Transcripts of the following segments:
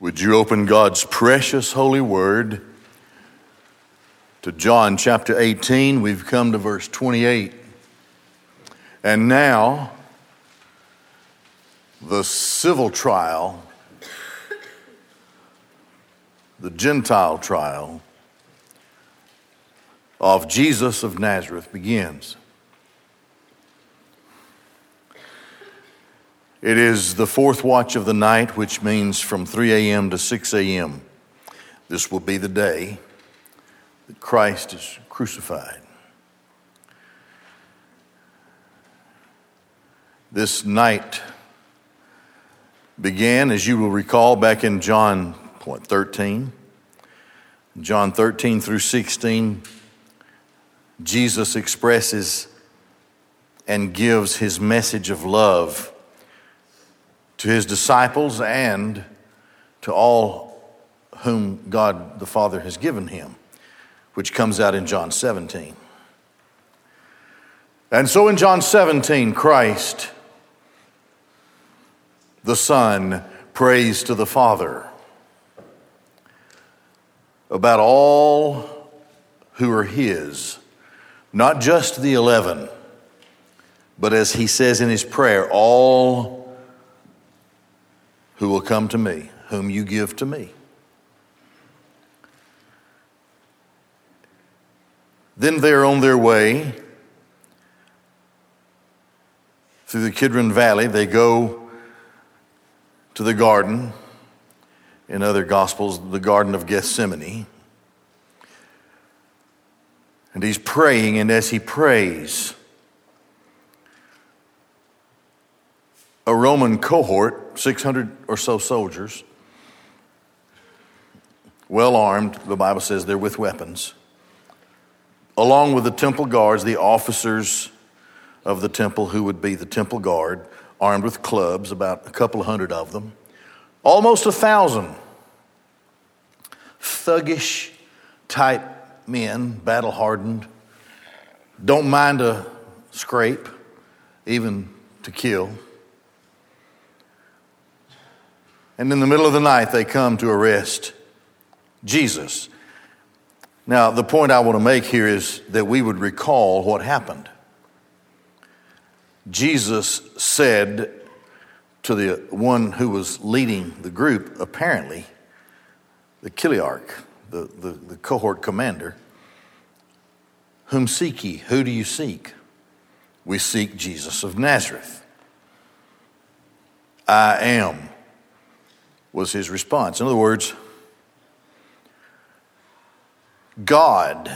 Would you open God's precious holy word to John chapter 18? We've come to verse 28. And now, the civil trial, the Gentile trial of Jesus of Nazareth begins. It is the fourth watch of the night, which means from 3 a.m. to 6 a.m. This will be the day that Christ is crucified. This night began, as you will recall, back in John what, 13. John 13 through 16, Jesus expresses and gives his message of love to his disciples and to all whom God the Father has given him, which comes out in John 17. And so in John 17, Christ, the Son, prays to the Father about all who are his, not just the 11, but as he says in his prayer, all who will come to me, whom you give to me. Then they're on their way through the Kidron Valley. They go to the garden, in other Gospels, the Garden of Gethsemane. And he's praying, and as he prays, a Roman cohort, 600 or so soldiers, well armed, the Bible says they're with weapons, along with the temple guards, the officers of the temple, who would be the temple guard, armed with clubs, about a couple hundred of them, almost a thousand thuggish type men, battle hardened, don't mind a scrape, even to kill. And in the middle of the night, they come to arrest Jesus. Now, the point I want to make here is that we would recall what happened. Jesus said to the one who was leading the group, apparently, the Chiliarch, the, the, the cohort commander, Whom seek ye? Who do you seek? We seek Jesus of Nazareth. I am was his response. In other words, God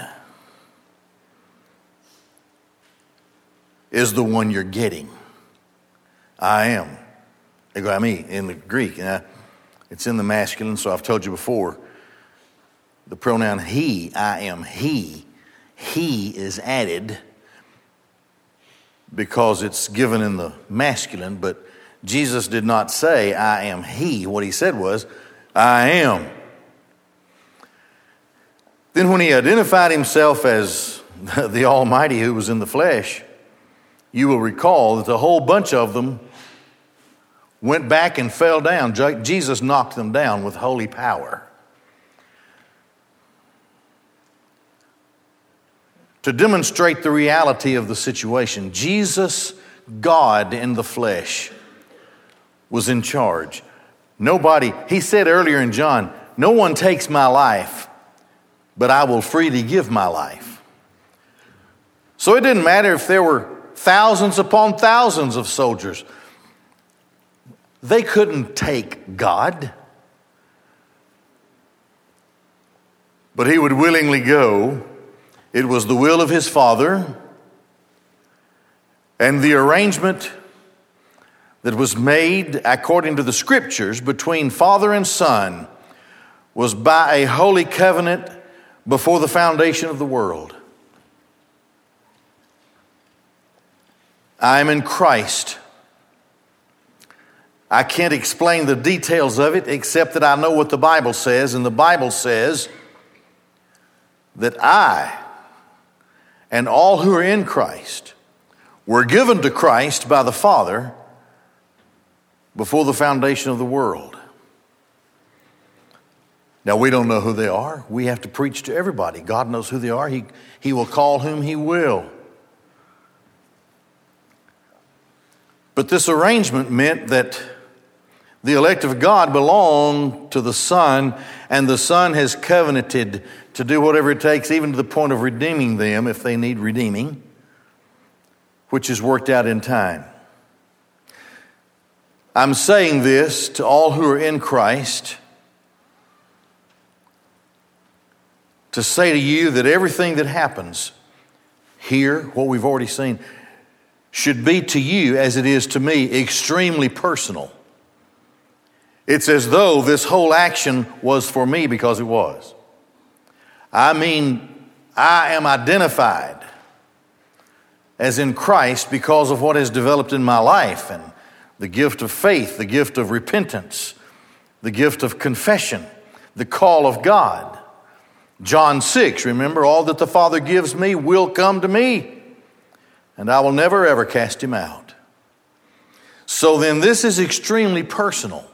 is the one you're getting. I am. I mean, in the Greek, it's in the masculine, so I've told you before. The pronoun he, I am he, he is added because it's given in the masculine, but Jesus did not say, I am He. What He said was, I am. Then, when He identified Himself as the Almighty who was in the flesh, you will recall that the whole bunch of them went back and fell down. Jesus knocked them down with holy power. To demonstrate the reality of the situation, Jesus, God in the flesh, was in charge. Nobody, he said earlier in John, no one takes my life, but I will freely give my life. So it didn't matter if there were thousands upon thousands of soldiers, they couldn't take God. But he would willingly go. It was the will of his Father. And the arrangement that was made according to the scriptures between father and son was by a holy covenant before the foundation of the world. I am in Christ. I can't explain the details of it except that I know what the Bible says, and the Bible says that I and all who are in Christ were given to Christ by the Father before the foundation of the world. Now, we don't know who they are. We have to preach to everybody. God knows who they are. He, he will call whom He will. But this arrangement meant that the elect of God belong to the Son, and the Son has covenanted to do whatever it takes, even to the point of redeeming them if they need redeeming, which is worked out in time. I'm saying this to all who are in Christ to say to you that everything that happens here, what we've already seen, should be to you as it is to me extremely personal. It's as though this whole action was for me because it was. I mean, I am identified as in Christ because of what has developed in my life and the gift of faith, the gift of repentance, the gift of confession, the call of God. John 6, remember, all that the Father gives me will come to me, and I will never ever cast him out. So then, this is extremely personal.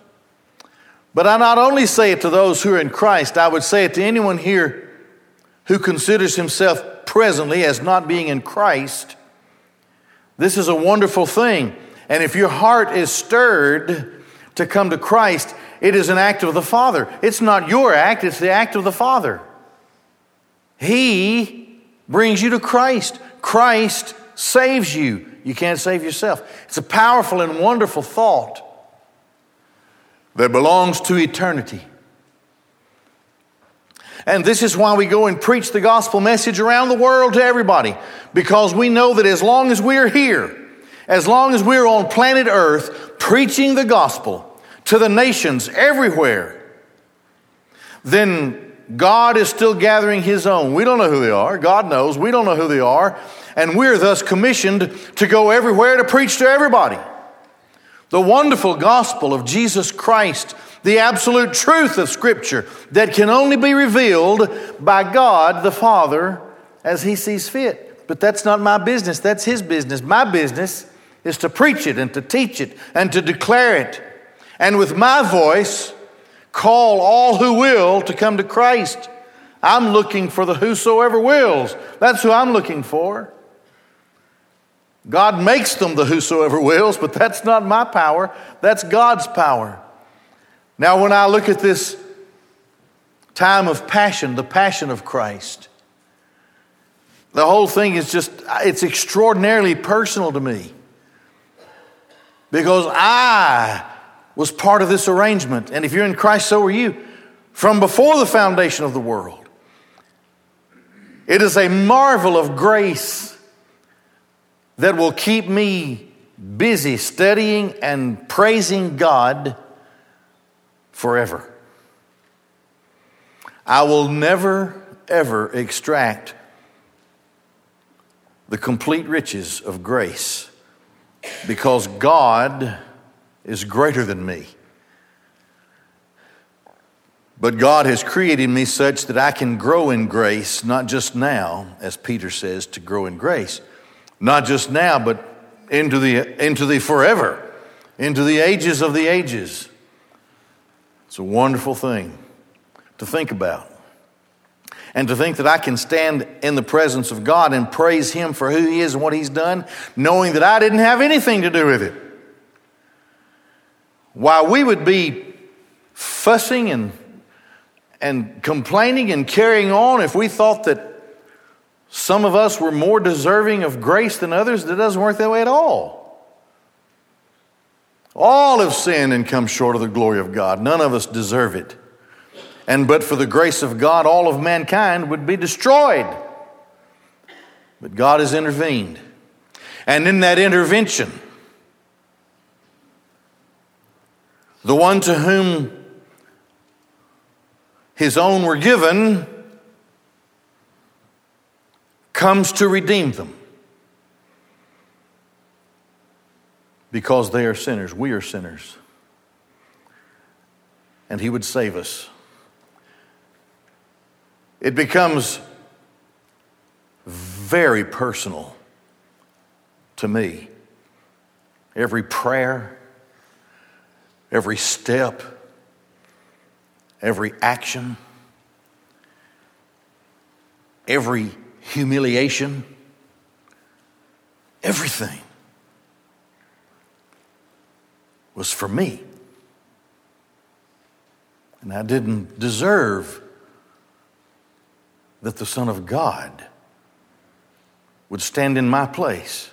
But I not only say it to those who are in Christ, I would say it to anyone here who considers himself presently as not being in Christ. This is a wonderful thing. And if your heart is stirred to come to Christ, it is an act of the Father. It's not your act, it's the act of the Father. He brings you to Christ. Christ saves you. You can't save yourself. It's a powerful and wonderful thought that belongs to eternity. And this is why we go and preach the gospel message around the world to everybody, because we know that as long as we're here, as long as we're on planet Earth preaching the gospel to the nations everywhere, then God is still gathering His own. We don't know who they are. God knows. We don't know who they are. And we're thus commissioned to go everywhere to preach to everybody. The wonderful gospel of Jesus Christ, the absolute truth of Scripture that can only be revealed by God the Father as He sees fit. But that's not my business, that's His business. My business is to preach it and to teach it and to declare it. And with my voice, call all who will to come to Christ. I'm looking for the whosoever wills. That's who I'm looking for. God makes them the whosoever wills, but that's not my power. That's God's power. Now, when I look at this time of passion, the passion of Christ, the whole thing is just, it's extraordinarily personal to me. Because I was part of this arrangement. And if you're in Christ, so are you. From before the foundation of the world. It is a marvel of grace that will keep me busy studying and praising God forever. I will never, ever extract the complete riches of grace because God is greater than me. But God has created me such that I can grow in grace, not just now, as Peter says, to grow in grace, not just now, but into the, into the forever, into the ages of the ages. It's a wonderful thing to think about. And to think that I can stand in the presence of God and praise Him for who He is and what He's done, knowing that I didn't have anything to do with it. While we would be fussing and, and complaining and carrying on if we thought that some of us were more deserving of grace than others, that doesn't work that way at all. All have sinned and come short of the glory of God. None of us deserve it. And but for the grace of God, all of mankind would be destroyed. But God has intervened. And in that intervention, the one to whom his own were given comes to redeem them because they are sinners. We are sinners. And he would save us. It becomes very personal to me. Every prayer, every step, every action every humiliation, everything was for me. And I didn't deserve that the Son of God would stand in my place.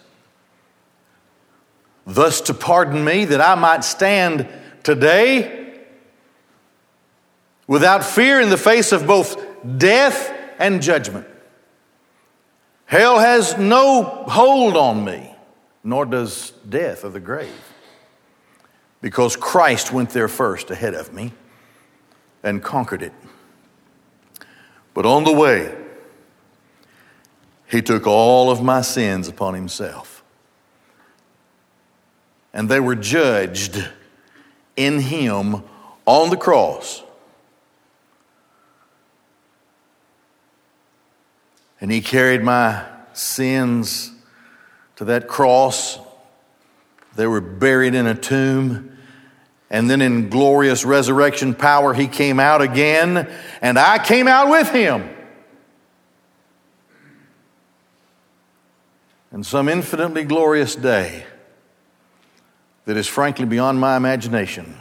Thus, to pardon me, that I might stand today without fear in the face of both death and judgment. Hell has no hold on me, nor does death or the grave, because Christ went there first ahead of me and conquered it. But on the way, he took all of my sins upon himself. And they were judged in him on the cross. And he carried my sins to that cross. They were buried in a tomb. And then in glorious resurrection power, he came out again, and I came out with him. And some infinitely glorious day that is frankly beyond my imagination,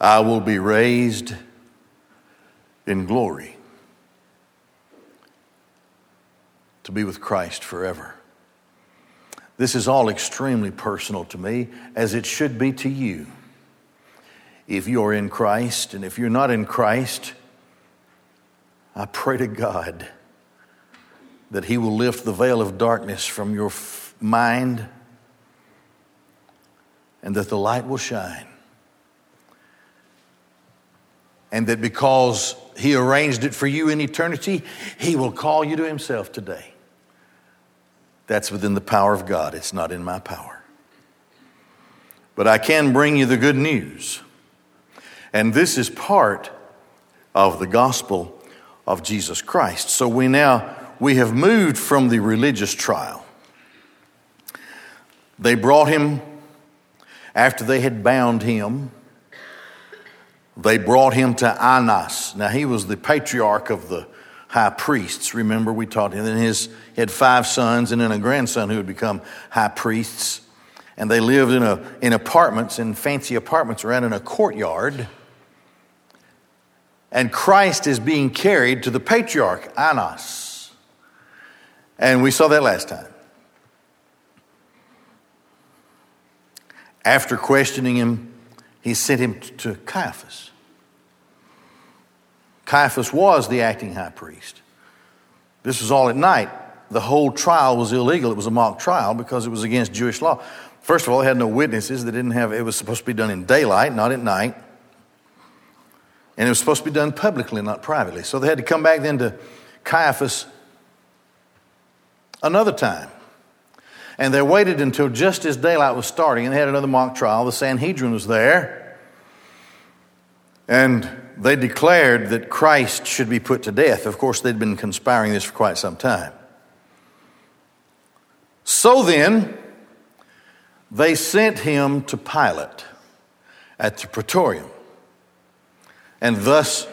I will be raised in glory to be with Christ forever. This is all extremely personal to me, as it should be to you. If you're in Christ, and if you're not in Christ, I pray to God that He will lift the veil of darkness from your f- mind and that the light will shine. And that because He arranged it for you in eternity, He will call you to Himself today. That's within the power of God, it's not in my power. But I can bring you the good news. And this is part of the gospel of Jesus Christ. So we now we have moved from the religious trial. They brought him after they had bound him. They brought him to Annas. Now he was the patriarch of the high priests. Remember, we taught him. And his he had five sons and then a grandson who would become high priests. And they lived in, a, in apartments, in fancy apartments, around in a courtyard. And Christ is being carried to the patriarch, Annas. And we saw that last time. After questioning him, he sent him to Caiaphas. Caiaphas was the acting high priest. This was all at night. The whole trial was illegal. It was a mock trial because it was against Jewish law. First of all, they had no witnesses. They didn't have, it was supposed to be done in daylight, not at night. And it was supposed to be done publicly, not privately. So they had to come back then to Caiaphas another time. And they waited until just as daylight was starting and they had another mock trial. The Sanhedrin was there. And they declared that Christ should be put to death. Of course, they'd been conspiring this for quite some time. So then, they sent him to Pilate at the praetorium. And thus,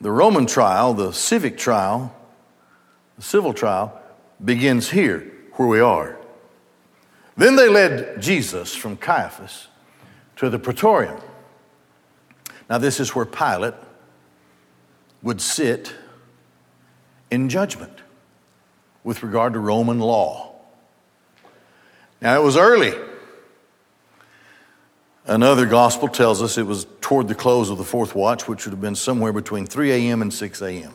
the Roman trial, the civic trial, the civil trial, begins here, where we are. Then they led Jesus from Caiaphas to the praetorium. Now, this is where Pilate would sit in judgment with regard to Roman law. Now, it was early. Another gospel tells us it was toward the close of the fourth watch, which would have been somewhere between 3 a.m. and 6 a.m.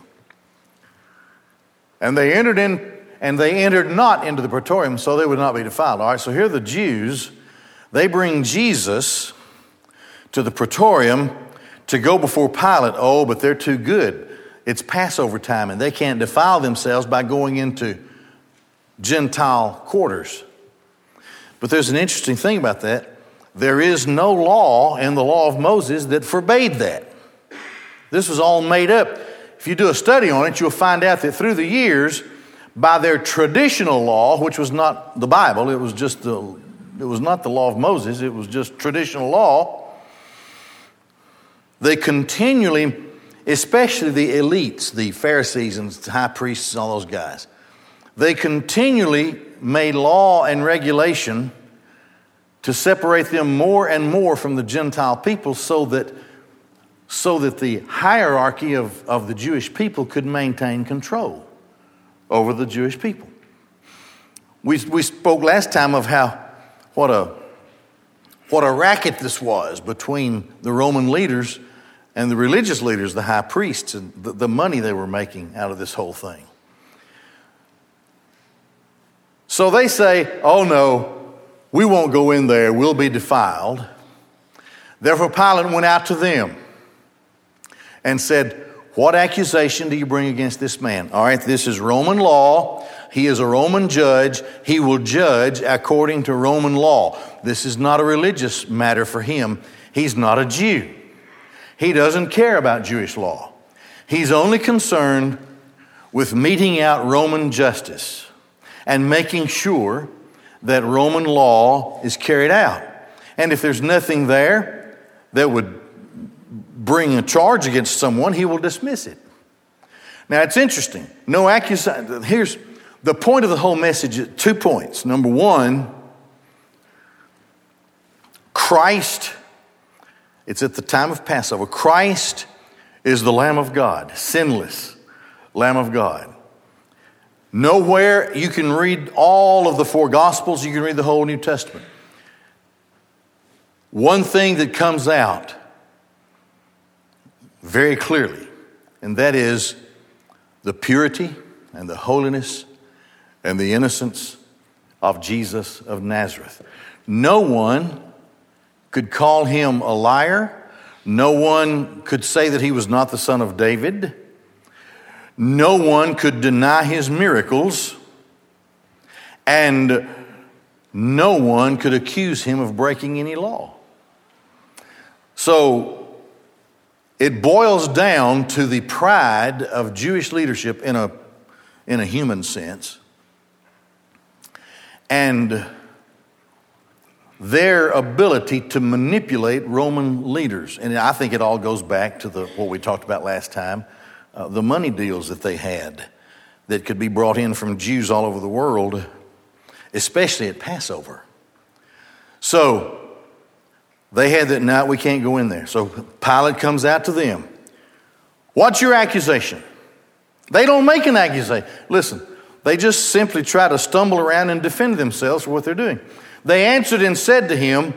And they entered in, and they entered not into the praetorium, so they would not be defiled. All right, so here are the Jews, they bring Jesus to the praetorium to go before Pilate, oh, but they're too good. It's Passover time and they can't defile themselves by going into Gentile quarters. But there's an interesting thing about that. There is no law in the law of Moses that forbade that. This was all made up. If you do a study on it, you'll find out that through the years, by their traditional law, which was not the Bible, it was just the, it was not the law of Moses, it was just traditional law they continually especially the elites, the Pharisees and high priests and all those guys, they continually made law and regulation to separate them more and more from the Gentile people so that, so that the hierarchy of, of the Jewish people could maintain control over the Jewish people. We, we spoke last time of how what a, what a racket this was between the Roman leaders and the religious leaders, the high priests, and the, the money they were making out of this whole thing. So they say, oh no, we won't go in there, we'll be defiled. Therefore, Pilate went out to them and said, What accusation do you bring against this man? All right, this is Roman law. He is a Roman judge. He will judge according to Roman law. This is not a religious matter for him. He's not a Jew. He doesn't care about Jewish law. He's only concerned with meting out Roman justice and making sure that Roman law is carried out. And if there's nothing there that would bring a charge against someone, he will dismiss it. Now it's interesting. No accusation. Here's the point of the whole message two points. Number one, Christ it's at the time of Passover. Christ is the Lamb of God, sinless Lamb of God. Nowhere you can read all of the four Gospels, you can read the whole New Testament. One thing that comes out very clearly, and that is the purity and the holiness and the innocence of Jesus of Nazareth. No one could call him a liar. No one could say that he was not the son of David. No one could deny his miracles. And no one could accuse him of breaking any law. So it boils down to the pride of Jewish leadership in a, in a human sense. And their ability to manipulate Roman leaders. And I think it all goes back to the, what we talked about last time uh, the money deals that they had that could be brought in from Jews all over the world, especially at Passover. So they had that, night, we can't go in there. So Pilate comes out to them. What's your accusation? They don't make an accusation. Listen, they just simply try to stumble around and defend themselves for what they're doing. They answered and said to him,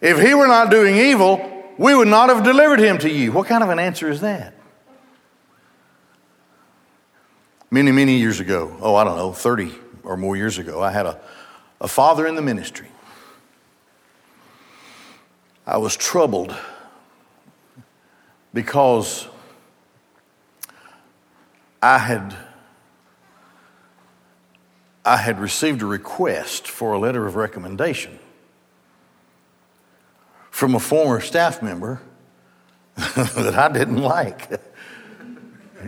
If he were not doing evil, we would not have delivered him to you. What kind of an answer is that? Many, many years ago, oh, I don't know, 30 or more years ago, I had a, a father in the ministry. I was troubled because I had I had received a request for a letter of recommendation from a former staff member that I didn't like.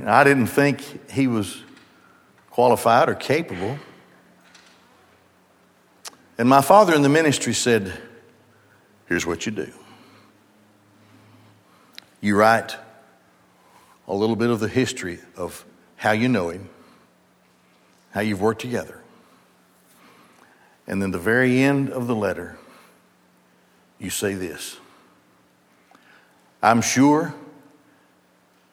I didn't think he was qualified or capable. And my father in the ministry said, Here's what you do you write a little bit of the history of how you know him, how you've worked together. And then the very end of the letter, you say this I'm sure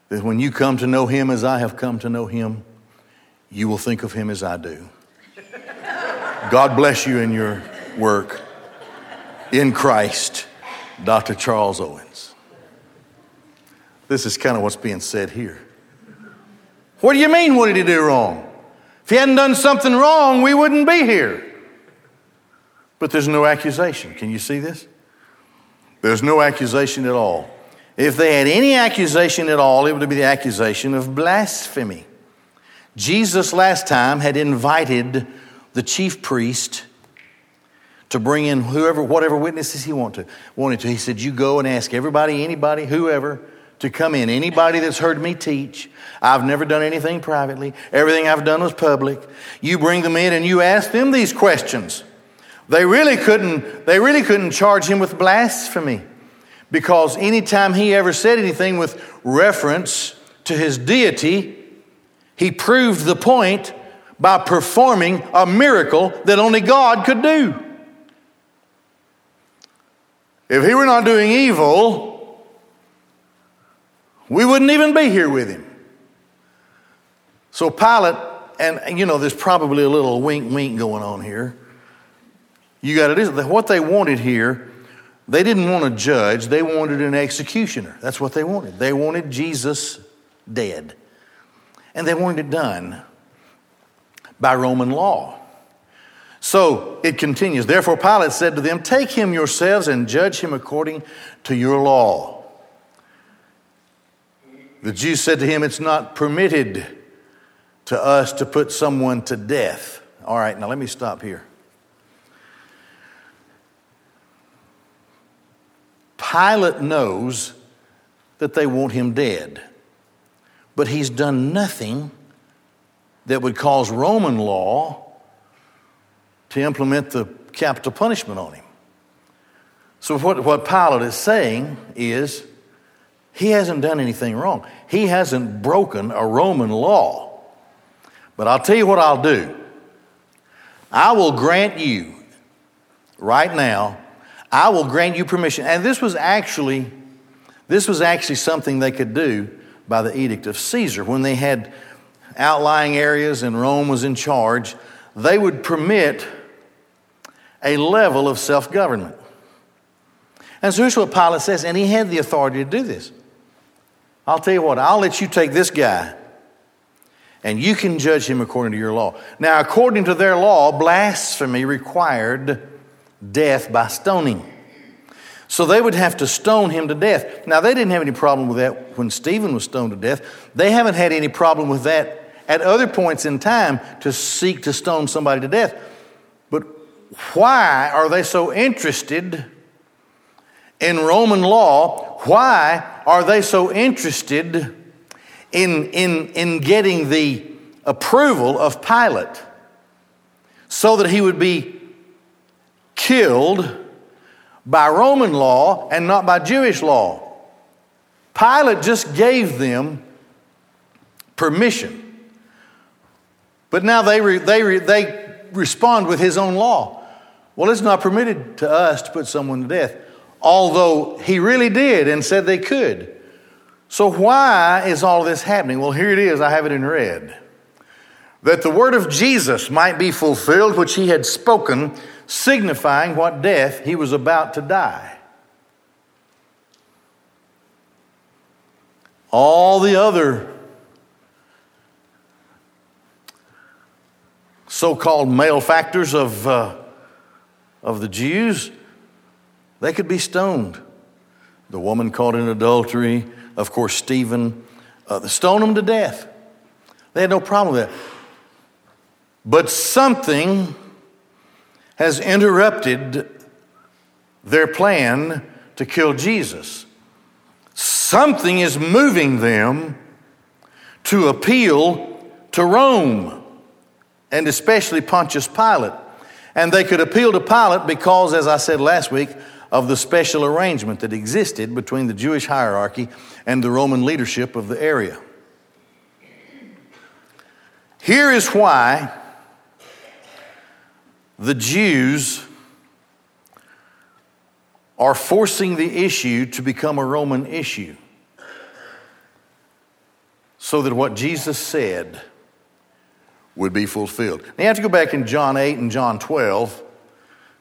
that when you come to know him as I have come to know him, you will think of him as I do. God bless you in your work in Christ, Dr. Charles Owens. This is kind of what's being said here. What do you mean, what did he do wrong? If he hadn't done something wrong, we wouldn't be here. But there's no accusation. Can you see this? There's no accusation at all. If they had any accusation at all, it would be the accusation of blasphemy. Jesus last time had invited the chief priest to bring in whoever, whatever witnesses he wanted to. Wanted to. He said, "You go and ask everybody, anybody, whoever, to come in. Anybody that's heard me teach. I've never done anything privately. Everything I've done was public. You bring them in and you ask them these questions." They really couldn't, they really couldn't charge him with blasphemy because anytime he ever said anything with reference to his deity, he proved the point by performing a miracle that only God could do. If he were not doing evil, we wouldn't even be here with him. So Pilate, and you know, there's probably a little wink wink going on here. You got to it. What they wanted here, they didn't want a judge, they wanted an executioner. That's what they wanted. They wanted Jesus dead. And they wanted it done by Roman law. So it continues. Therefore, Pilate said to them, Take him yourselves and judge him according to your law. The Jews said to him, It's not permitted to us to put someone to death. All right, now let me stop here. Pilate knows that they want him dead, but he's done nothing that would cause Roman law to implement the capital punishment on him. So, what, what Pilate is saying is he hasn't done anything wrong, he hasn't broken a Roman law. But I'll tell you what I'll do I will grant you right now, I will grant you permission. And this was actually. This was actually something they could do by the edict of Caesar. When they had outlying areas and Rome was in charge, they would permit a level of self government. And so here's what Pilate says, and he had the authority to do this. I'll tell you what, I'll let you take this guy and you can judge him according to your law. Now, according to their law, blasphemy required death by stoning. So they would have to stone him to death. Now, they didn't have any problem with that when Stephen was stoned to death. They haven't had any problem with that at other points in time to seek to stone somebody to death. But why are they so interested in Roman law? Why are they so interested in, in, in getting the approval of Pilate so that he would be killed by Roman law and not by Jewish law? Pilate just gave them permission but now they, re, they, re, they respond with his own law. Well, it's not permitted to us to put someone to death, although he really did and said they could. So, why is all this happening? Well, here it is. I have it in red. That the word of Jesus might be fulfilled, which he had spoken, signifying what death he was about to die. All the other so called malefactors of, uh, of the Jews, they could be stoned. The woman caught in adultery, of course, Stephen, uh, stone them to death. They had no problem with that. But something has interrupted their plan to kill Jesus. Something is moving them to appeal to Rome and especially Pontius Pilate. And they could appeal to Pilate because, as I said last week, of the special arrangement that existed between the Jewish hierarchy and the Roman leadership of the area. Here is why the Jews are forcing the issue to become a Roman issue so that what Jesus said would be fulfilled. Now you have to go back in John 8 and John 12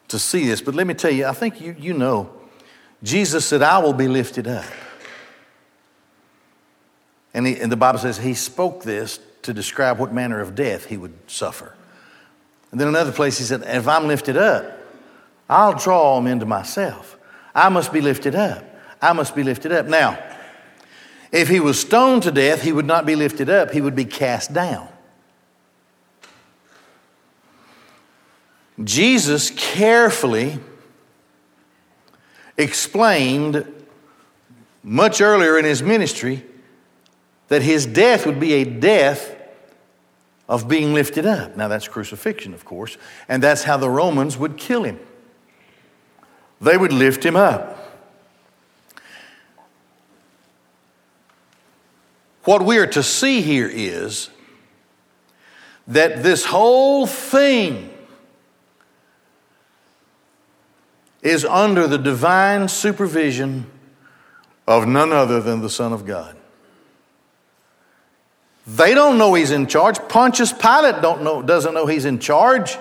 to see this, but let me tell you, I think you, you know, Jesus said, I will be lifted up. And, he, and the Bible says he spoke this to describe what manner of death he would suffer. And then another place he said, If I'm lifted up, I'll draw them into myself. I must be lifted up. I must be lifted up. Now, if he was stoned to death, he would not be lifted up, he would be cast down. Jesus carefully explained much earlier in his ministry that his death would be a death of being lifted up. Now, that's crucifixion, of course, and that's how the Romans would kill him. They would lift him up. what we are to see here is that this whole thing is under the divine supervision of none other than the Son of God. They don't know he's in charge. Pontius Pilate don't know, doesn't know he's in charge.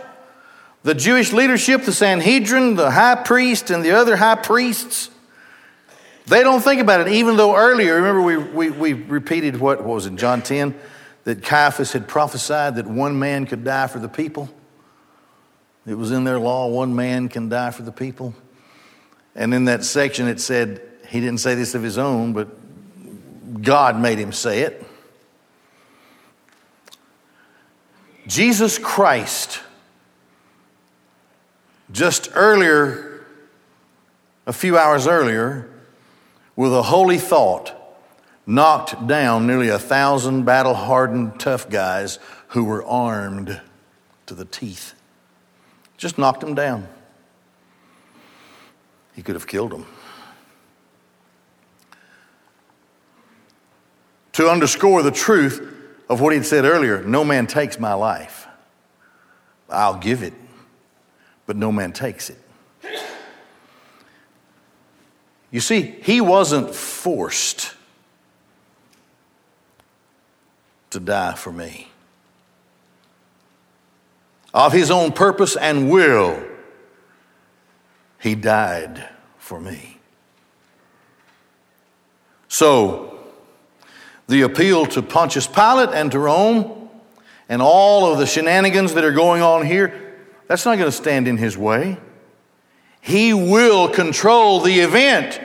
The Jewish leadership, the Sanhedrin, the high priest, and the other high priests, they don't think about it. Even though earlier, remember we, we, we repeated what, what was in John 10? That Caiaphas had prophesied that one man could die for the people. It was in their law, one man can die for the people. And in that section, it said, he didn't say this of his own, but God made him say it. Jesus Christ, just earlier, a few hours earlier, with a holy thought, knocked down nearly a thousand battle hardened tough guys who were armed to the teeth. Just knocked them down. He could have killed them. To underscore the truth of what he'd said earlier no man takes my life. I'll give it, but no man takes it. You see, he wasn't forced to die for me. Of his own purpose and will, he died for me. So, the appeal to Pontius Pilate and to Rome and all of the shenanigans that are going on here, that's not going to stand in his way. He will control the event.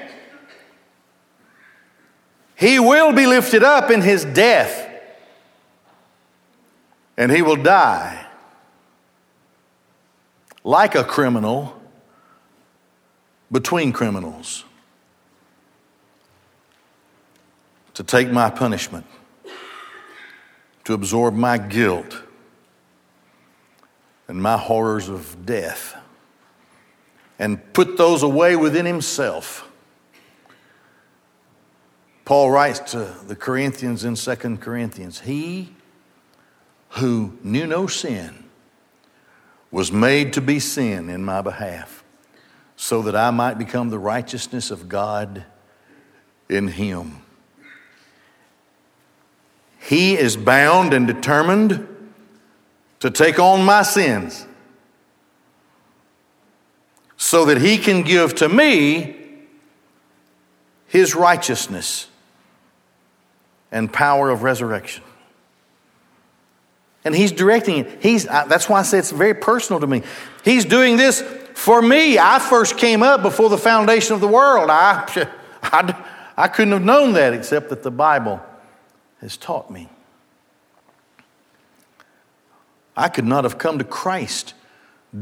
He will be lifted up in his death. And he will die like a criminal between criminals to take my punishment, to absorb my guilt and my horrors of death, and put those away within himself. Paul writes to the Corinthians in 2 Corinthians He who knew no sin was made to be sin in my behalf so that I might become the righteousness of God in him. He is bound and determined to take on my sins so that he can give to me his righteousness and power of resurrection. And he's directing it. He's, that's why I say it's very personal to me. He's doing this for me, I first came up before the foundation of the world. I, I, I couldn't have known that except that the Bible has taught me. I could not have come to Christ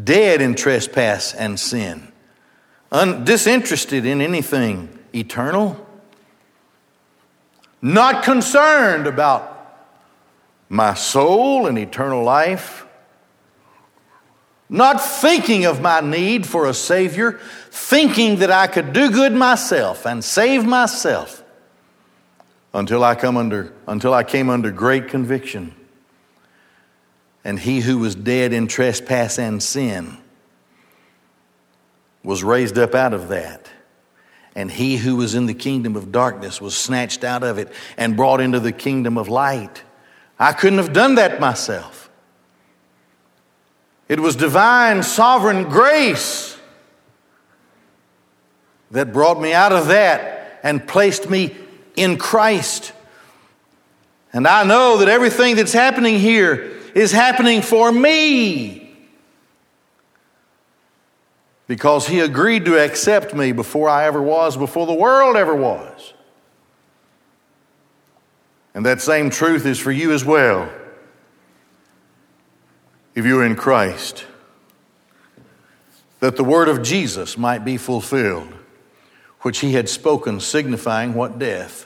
dead in trespass and sin, un- disinterested in anything eternal, not concerned about my soul and eternal life not thinking of my need for a Savior, thinking that I could do good myself and save myself until I, come under, until I came under great conviction. And he who was dead in trespass and sin was raised up out of that. And he who was in the kingdom of darkness was snatched out of it and brought into the kingdom of light. I couldn't have done that myself. It was divine, sovereign grace that brought me out of that and placed me in Christ. And I know that everything that's happening here is happening for me because He agreed to accept me before I ever was, before the world ever was. And that same truth is for you as well if you're in Christ, that the word of Jesus might be fulfilled, which he had spoken, signifying what death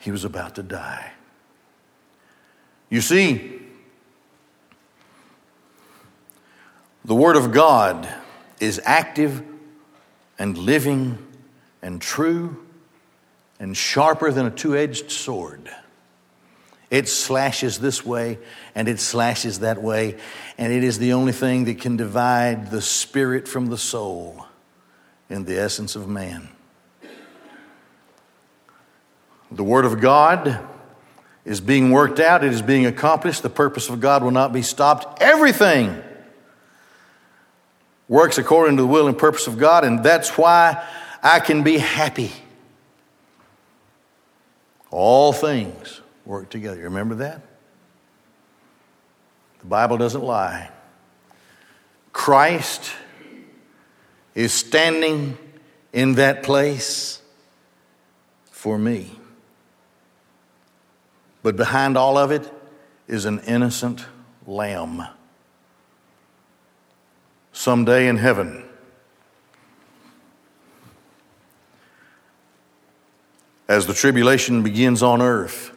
he was about to die. You see, the Word of God is active and living and true and sharper than a two edged sword. It slashes this way and it slashes that way, and it is the only thing that can divide the spirit from the soul in the essence of man. The Word of God is being worked out, it is being accomplished. The purpose of God will not be stopped. Everything works according to the will and purpose of God, and that's why I can be happy. All things work together. You remember that? The Bible doesn't lie. Christ is standing in that place for me. But behind all of it is an innocent lamb. Someday in heaven, as the tribulation begins on earth,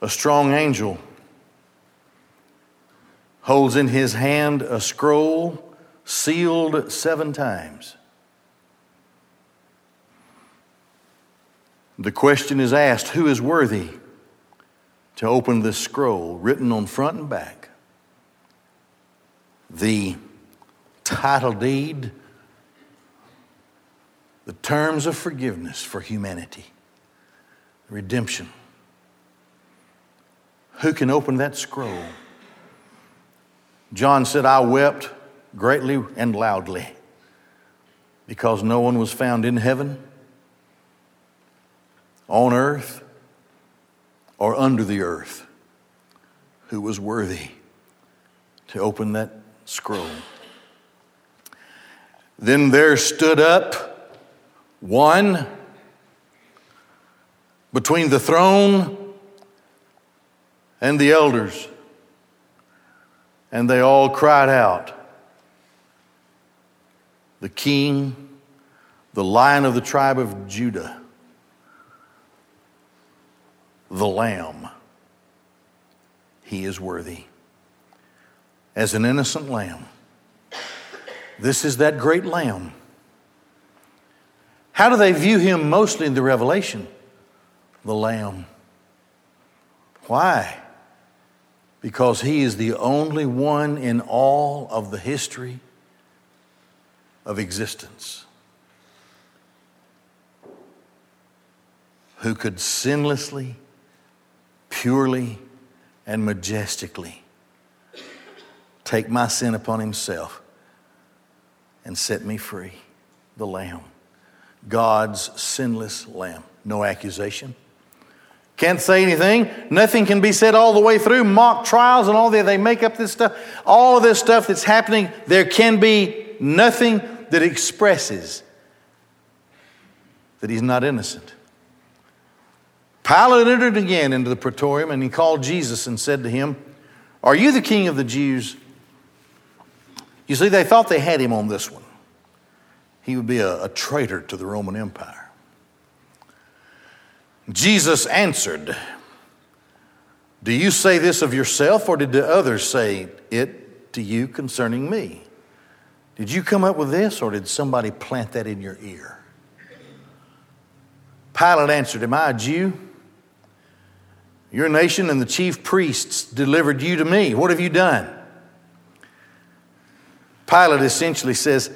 a strong angel holds in his hand a scroll sealed seven times. The question is asked who is worthy to open this scroll written on front and back? The title deed, the terms of forgiveness for humanity, redemption. Who can open that scroll? John said, I wept greatly and loudly because no one was found in heaven on earth or under the earth who was worthy to open that scroll. Then there stood up one between the throne and the elders, and they all cried out, The king, the lion of the tribe of Judah the Lamb. He is worthy. As an innocent lamb. This is that great lamb. How do they view him mostly in the Revelation? The lamb. Why? Because he is the only one in all of the history of existence who could sinlessly purely and majestically take my sin upon himself and set me free. The Lamb. God's sinless Lamb. No accusation. Can't say anything. Nothing can be said all the way through. Mock trials and all that. They make up this stuff. All of this stuff that's happening, there can be nothing that expresses that he's not innocent. Pilate entered again into the praetorium and he called Jesus and said to him, Are you the king of the Jews? You see, they thought they had him on this one. He would be a, a traitor to the Roman Empire. Jesus answered, Do you say this of yourself, or did the others say it to you concerning me? Did you come up with this, or did somebody plant that in your ear? Pilate answered, Am I a Jew? Your nation and the chief priests delivered you to me. What have you done? Pilate essentially says,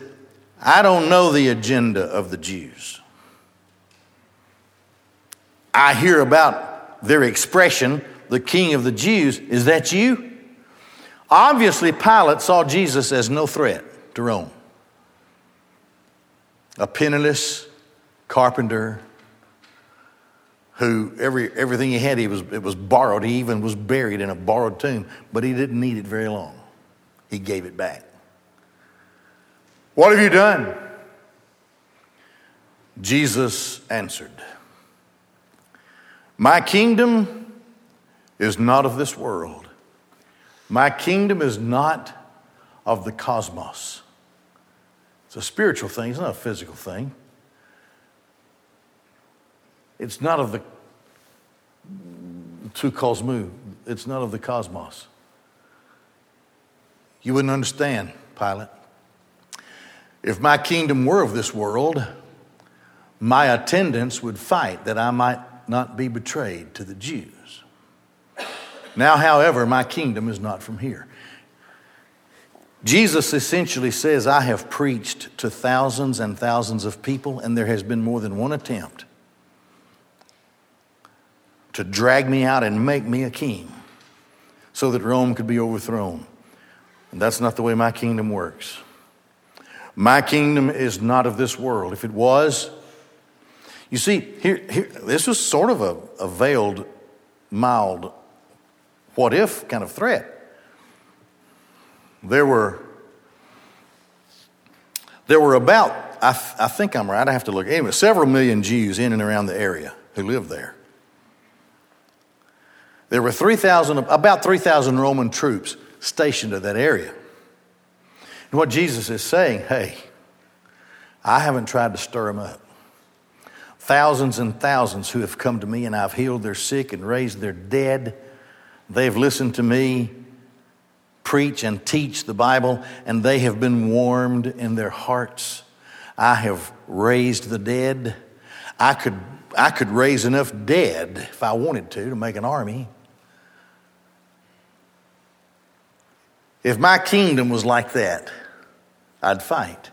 I don't know the agenda of the Jews. I hear about their expression, the king of the Jews. Is that you? Obviously, Pilate saw Jesus as no threat to Rome. A penniless carpenter who every, everything he had, he was, it was borrowed. He even was buried in a borrowed tomb, but he didn't need it very long. He gave it back. What have you done? Jesus answered, My kingdom is not of this world. My kingdom is not of the cosmos. It's a spiritual thing, it's not a physical thing. It's not of the to cosmos. It's not of the cosmos. You wouldn't understand, Pilate. If my kingdom were of this world, my attendants would fight that I might not be betrayed to the Jews. Now, however, my kingdom is not from here. Jesus essentially says, I have preached to thousands and thousands of people, and there has been more than one attempt to drag me out and make me a king so that Rome could be overthrown. And that's not the way my kingdom works. My kingdom is not of this world. If it was, you see, here, here this was sort of a, a veiled, mild, what if kind of threat. There were, there were about, I, th- I think I'm right, I have to look, anyway, several million Jews in and around the area who lived there. There were 3,000, about 3,000 Roman troops stationed in that area. And what Jesus is saying, hey, I haven't tried to stir them up. Thousands and thousands who have come to me and I've healed their sick and raised their dead. They've listened to me preach and teach the Bible, and they have been warmed in their hearts. I have raised the dead. I could, I could raise enough dead if I wanted to to make an army. If my kingdom was like that, I'd fight,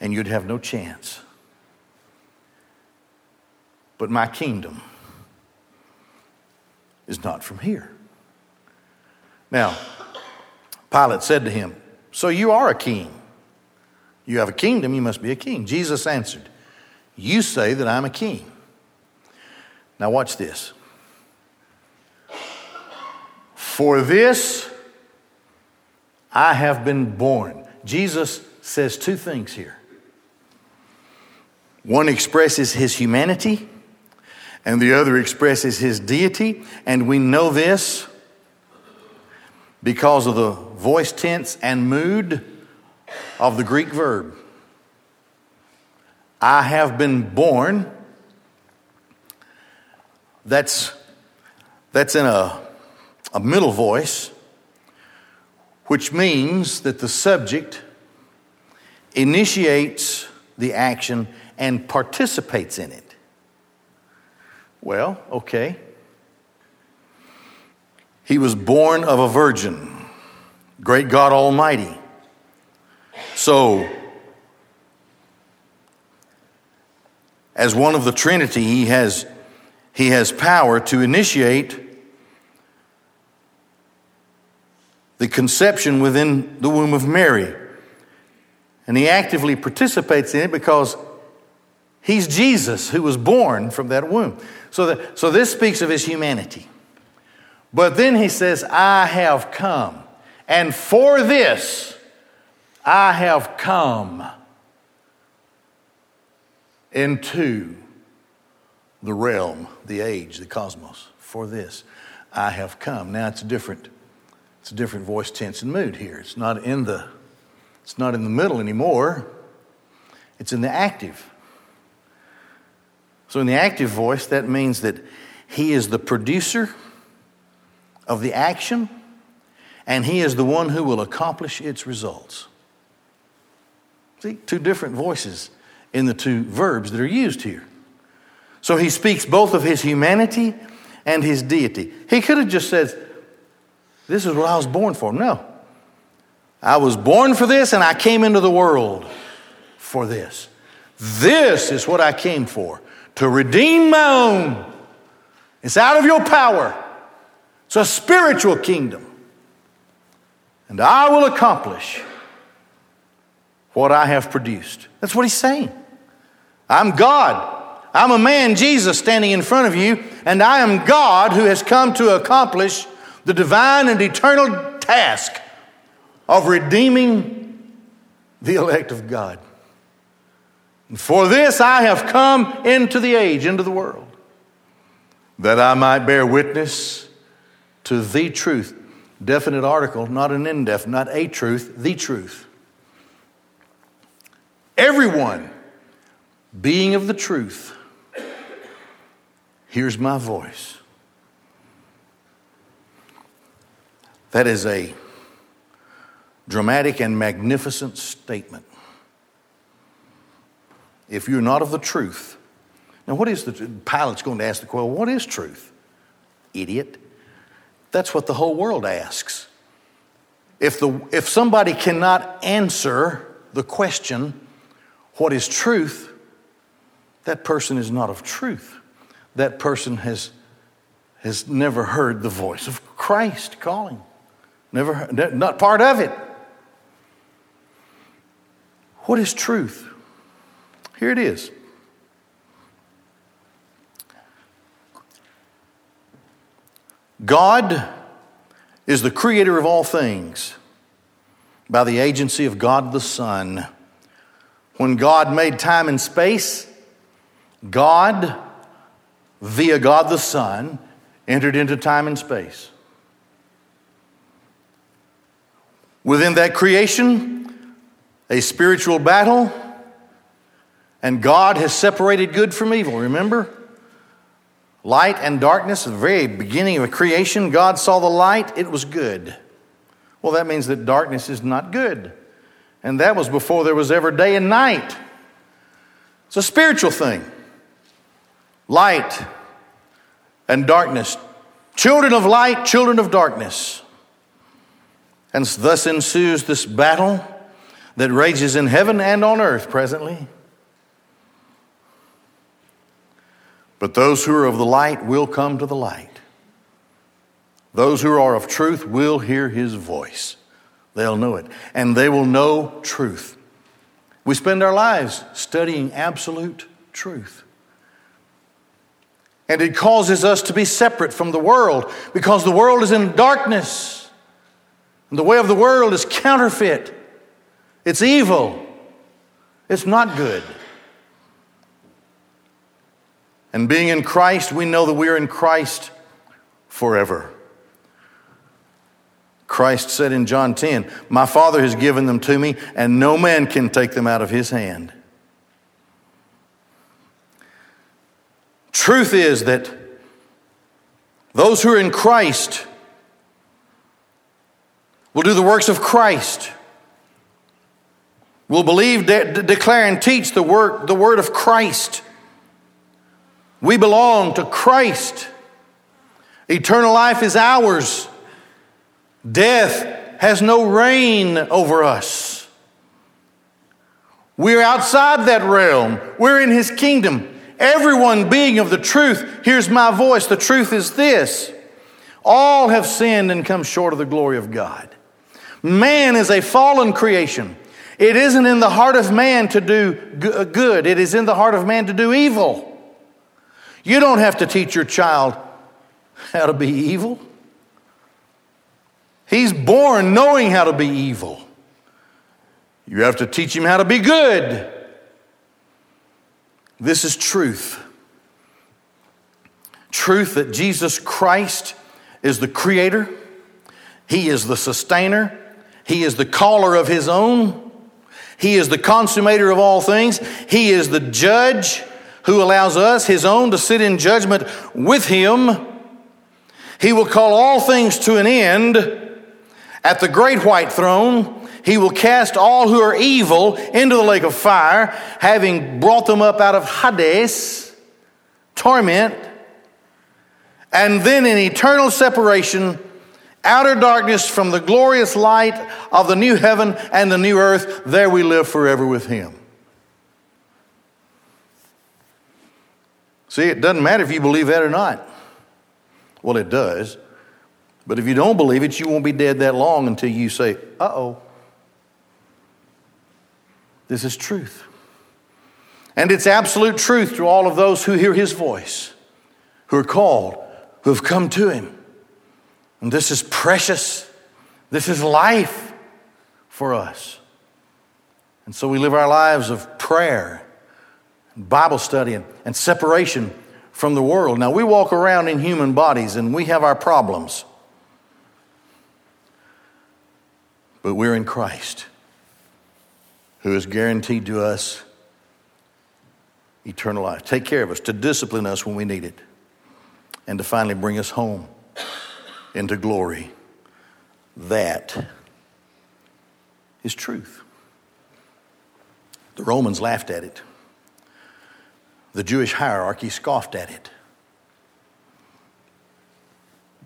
and you'd have no chance. But my kingdom is not from here. Now, Pilate said to him, So you are a king. You have a kingdom, you must be a king. Jesus answered, You say that I'm a king. Now, watch this. For this I have been born. Jesus says two things here. One expresses his humanity, and the other expresses his deity. And we know this because of the voice tense and mood of the Greek verb. I have been born. That's, that's in a, a middle voice, which means that the subject initiates the action and participates in it. Well, okay. He was born of a virgin, great God Almighty. So, as one of the Trinity, he has, he has power to initiate the conception within the womb of Mary. And he actively participates in it because he's Jesus who was born from that womb. So, that, so this speaks of his humanity. But then he says, I have come. And for this, I have come into the realm, the age, the cosmos. For this, I have come. Now it's a different, it's a different voice, tense, and mood here. It's not in the, it's not in the middle anymore. It's in the active. So in the active voice, that means that he is the producer of the action, and He is the one who will accomplish its results. See, two different voices in the two verbs that are used here. So He speaks both of His humanity and His deity. He could have just said, This is what I was born for. No. I was born for this, and I came into the world for this. This is what I came for to redeem my own. It's out of your power. It's a spiritual kingdom. And I will accomplish what I have produced. That's what he's saying. I'm God. I'm a man, Jesus, standing in front of you, and I am God who has come to accomplish the divine and eternal task of redeeming the elect of God. For this I have come into the age, into the world, that I might bear witness to the truth. Definite article, not an indefinite, not a truth, the truth. Everyone being of the truth hears my voice. That is a dramatic and magnificent statement. If you're not of the truth. Now, what is the Pilate's going to ask the question? What is truth? Idiot. That's what the whole world asks. If, the, if somebody cannot answer the question, what is truth, that person is not of truth. That person has, has never heard the voice of Christ calling. Never, not part of it. What is truth? Here it is. God is the creator of all things by the agency of God the Son. When God made time and space, God, via God the Son, entered into time and space. Within that creation, a spiritual battle, and God has separated good from evil, remember? Light and darkness, the very beginning of creation, God saw the light, it was good. Well, that means that darkness is not good. And that was before there was ever day and night. It's a spiritual thing. Light and darkness. Children of light, children of darkness. And thus ensues this battle that rages in heaven and on earth presently. But those who are of the light will come to the light. Those who are of truth will hear his voice. They'll know it. And they will know truth. We spend our lives studying absolute truth. And it causes us to be separate from the world because the world is in darkness. And the way of the world is counterfeit, it's evil, it's not good. And being in Christ, we know that we are in Christ forever. Christ said in John 10, My Father has given them to me, and no man can take them out of his hand. Truth is that those who are in Christ will do the works of Christ, will believe, de- declare, and teach the word, the word of Christ. We belong to Christ. Eternal life is ours. Death has no reign over us. We're outside that realm, we're in His kingdom. Everyone being of the truth hears my voice. The truth is this all have sinned and come short of the glory of God. Man is a fallen creation. It isn't in the heart of man to do good, it is in the heart of man to do evil. You don't have to teach your child how to be evil. He's born knowing how to be evil. You have to teach him how to be good. This is truth. Truth that Jesus Christ is the creator, He is the sustainer, He is the caller of His own, He is the consummator of all things, He is the judge who allows us, His own, to sit in judgment with Him. He will call all things to an end at the great white throne, he will cast all who are evil into the lake of fire, having brought them up out of Hades, torment, and then in eternal separation, outer darkness from the glorious light of the new heaven and the new earth, there we live forever with him. See, it doesn't matter if you believe that or not. Well, it does. But if you don't believe it, you won't be dead that long until you say, uh oh. This is truth. And it's absolute truth to all of those who hear his voice, who are called, who have come to him. And this is precious. This is life for us. And so we live our lives of prayer, Bible study, and, and separation from the world. Now, we walk around in human bodies and we have our problems. But we're in Christ, who is guaranteed to us eternal life. Take care of us, to discipline us when we need it, and to finally bring us home into glory. That is truth. The Romans laughed at it. The Jewish hierarchy scoffed at it.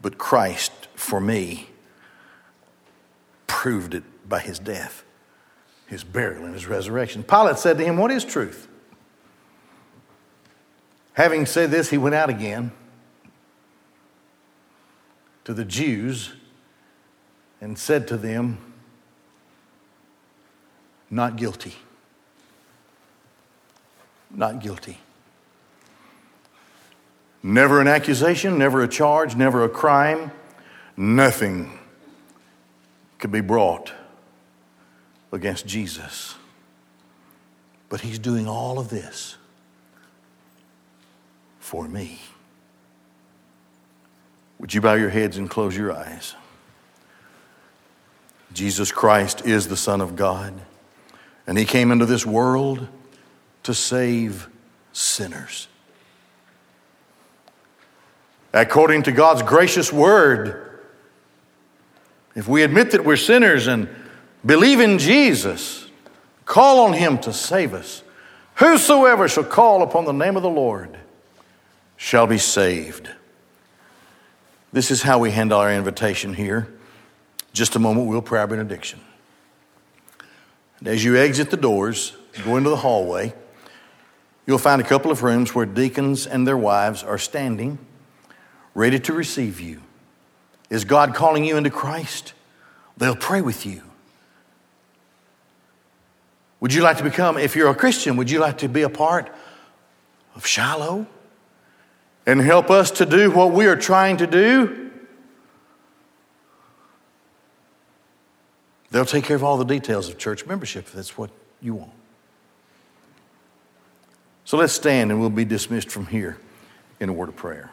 But Christ, for me, proved it by his death, his burial, and his resurrection. Pilate said to him, What is truth? Having said this, he went out again to the Jews and said to them, Not guilty. Not guilty. Never an accusation, never a charge, never a crime, nothing could be brought against Jesus. But he's doing all of this for me. Would you bow your heads and close your eyes? Jesus Christ is the Son of God, and He came into this world to save sinners. According to God's gracious word, if we admit that we're sinners and believe in Jesus, call on Him to save us, whosoever shall call upon the name of the Lord shall be saved. This is how we handle our invitation here. Just a moment, we'll pray our benediction. And as you exit the doors, go into the hallway, you'll find a couple of rooms where deacons and their wives are standing, ready to receive you. Is God calling you into Christ? They'll pray with you. Would you like to become, if you're a Christian, would you like to be a part of Shiloh? and help us to do what we are trying to do, they'll take care of all the details of church membership if that's what you want. So let's stand and we'll be dismissed from here in a word of prayer.